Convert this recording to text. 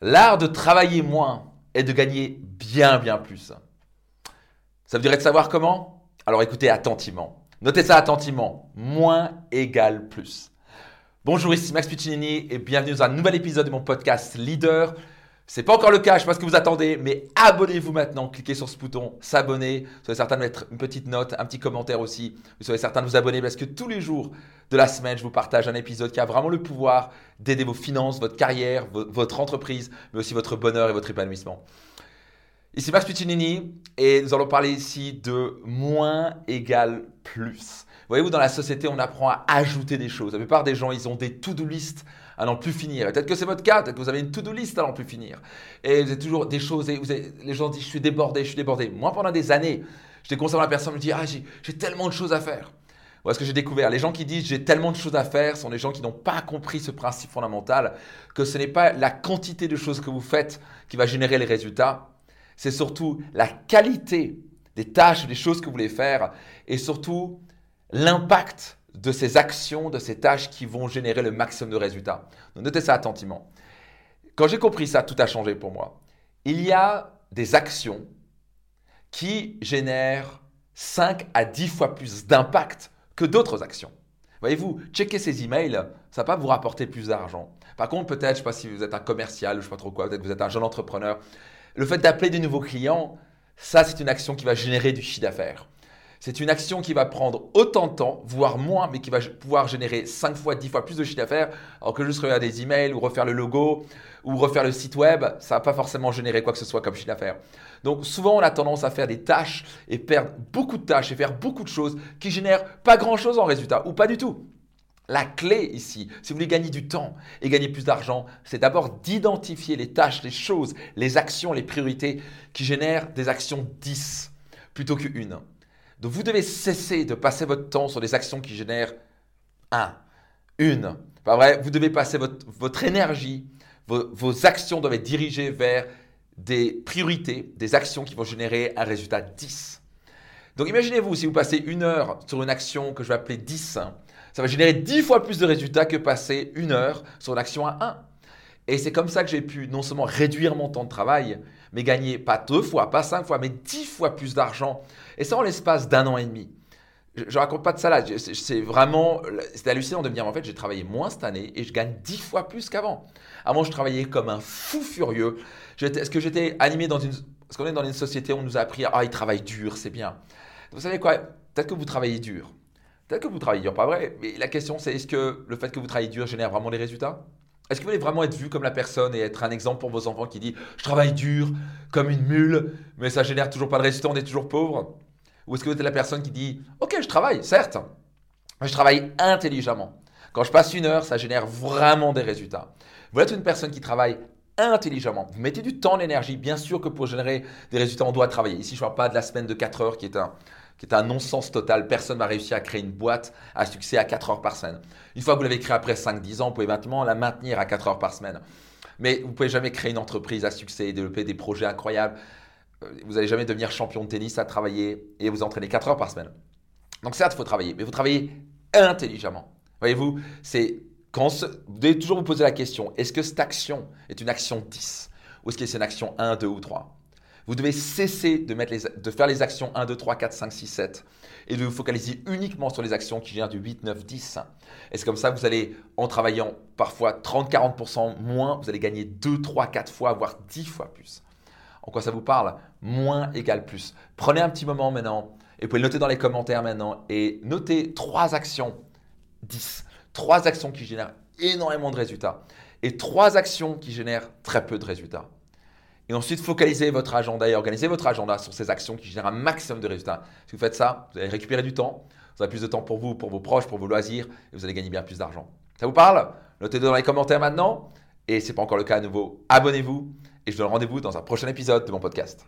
L'art de travailler moins et de gagner bien bien plus. Ça vous dirait de savoir comment? Alors écoutez attentivement. Notez ça attentivement. Moins égale plus. Bonjour, ici Max Piccinini et bienvenue dans un nouvel épisode de mon podcast Leader. C'est pas encore le cas, je sais pas ce que vous attendez, mais abonnez-vous maintenant. Cliquez sur ce bouton s'abonner. Soyez certain de mettre une petite note, un petit commentaire aussi. Soyez certain de vous abonner parce que tous les jours de la semaine, je vous partage un épisode qui a vraiment le pouvoir d'aider vos finances, votre carrière, votre entreprise, mais aussi votre bonheur et votre épanouissement. Ici Max Piccinini et nous allons parler ici de moins égale plus. Voyez-vous, dans la société, on apprend à ajouter des choses. La plupart des gens, ils ont des to-do list à n'en plus finir. Peut-être que c'est votre cas, peut-être que vous avez une to-do list à n'en plus finir. Et vous avez toujours des choses, et les gens disent je suis débordé, je suis débordé. Moi, pendant des années, j'étais concernant la personne me dit ah j'ai tellement de choses à faire. Voilà ce que j'ai découvert. Les gens qui disent j'ai tellement de choses à faire sont des gens qui n'ont pas compris ce principe fondamental que ce n'est pas la quantité de choses que vous faites qui va générer les résultats, c'est surtout la qualité des tâches, des choses que vous voulez faire et surtout l'impact de ces actions, de ces tâches qui vont générer le maximum de résultats. Donc notez ça attentivement. Quand j'ai compris ça, tout a changé pour moi. Il y a des actions qui génèrent 5 à 10 fois plus d'impact que d'autres actions. Voyez-vous, checker ces emails, ça va pas vous rapporter plus d'argent. Par contre, peut-être, je ne sais pas si vous êtes un commercial je sais pas trop quoi, peut-être que vous êtes un jeune entrepreneur, le fait d'appeler des nouveaux clients, ça c'est une action qui va générer du chiffre d'affaires. C'est une action qui va prendre autant de temps, voire moins, mais qui va pouvoir générer 5 fois, 10 fois plus de chiffre d'affaires, alors que juste regarder des emails ou refaire le logo ou refaire le site web, ça va pas forcément générer quoi que ce soit comme chiffre d'affaires. Donc souvent, on a tendance à faire des tâches et perdre beaucoup de tâches et faire beaucoup de choses qui génèrent pas grand-chose en résultat ou pas du tout. La clé ici, si vous voulez gagner du temps et gagner plus d'argent, c'est d'abord d'identifier les tâches, les choses, les actions, les priorités qui génèrent des actions 10 plutôt qu'une. Donc vous devez cesser de passer votre temps sur des actions qui génèrent un, une. Pas vrai? Vous devez passer votre, énergie, vos, actions doivent être dirigées vers des priorités, des actions qui vont générer un résultat 10. Donc imaginez-vous, si vous passez une heure sur une action que je vais appeler 10, ça va générer 10 fois plus de résultats que passer une heure sur une action à 1. Et c'est comme ça que j'ai pu non seulement réduire mon temps de travail, mais gagner pas deux fois, pas cinq fois, mais dix fois plus d'argent. Et ça en l'espace d'un an et demi. Je, ne raconte pas de là. C'est vraiment, c'est hallucinant de me dire en fait j'ai travaillé moins cette année et je gagne dix fois plus qu'avant. Avant je travaillais comme un fou furieux. Est-ce que j'étais animé dans une, parce qu'on est dans une société où on nous a appris ah il travaille dur, c'est bien. Vous savez quoi? Peut-être que vous travaillez dur. Peut-être que vous travaillez dur, pas vrai? Mais la question c'est est-ce que le fait que vous travaillez dur génère vraiment des résultats? Est-ce que vous voulez vraiment être vu comme la personne et être un exemple pour vos enfants qui dit je travaille dur comme une mule, mais ça génère toujours pas de résultat, on est toujours pauvre Ou est-ce que vous êtes la personne qui dit ok, je travaille, certes, mais je travaille intelligemment. Quand je passe une heure, ça génère vraiment des résultats. Vous êtes une personne qui travaille intelligemment. Vous mettez du temps, l'énergie. Bien sûr que pour générer des résultats, on doit travailler. Ici, je ne parle pas de la semaine de 4 heures qui est un, qui est un non-sens total. Personne n'a réussi à créer une boîte à succès à 4 heures par semaine. Une fois que vous l'avez créée après 5-10 ans, vous pouvez maintenant la maintenir à 4 heures par semaine. Mais vous ne pouvez jamais créer une entreprise à succès et développer des projets incroyables. Euh, vous n'allez jamais devenir champion de tennis à travailler et vous entraîner 4 heures par semaine. Donc certes, il faut travailler, mais il faut travailler intelligemment. Voyez-vous, c'est quand vous devez toujours vous poser la question, est-ce que cette action est une action 10 ou est-ce que c'est une action 1, 2 ou 3 vous devez cesser de, mettre les, faire les actions 1, 2, 3, 4, 5, 6, 7 et de vous focaliser uniquement sur les actions qui génèrent du 8, 9, 10. Et c'est comme ça que vous allez, en travaillant parfois 30, 40% moins, vous allez gagner 2, 3, 4 fois, voire 10 fois plus. En quoi ça vous parle? Moins égale plus. Prenez un petit moment maintenant et vous pouvez le noter dans les commentaires maintenant et notez 3 actions 10. 3 actions qui génèrent énormément de résultats et 3 actions qui génèrent très peu de résultats. Et ensuite, focalisez votre agenda et organisez votre agenda sur ces actions qui génèrent un maximum de résultats. Si vous faites ça, vous allez récupérer du temps, vous aurez plus de temps pour vous, pour vos proches, pour vos loisirs, et vous allez gagner bien plus d'argent. Ça vous parle? Notez-le dans les commentaires maintenant. Et si ce n'est pas encore le cas à nouveau, abonnez-vous. Et je vous donne rendez-vous dans un prochain épisode de mon podcast.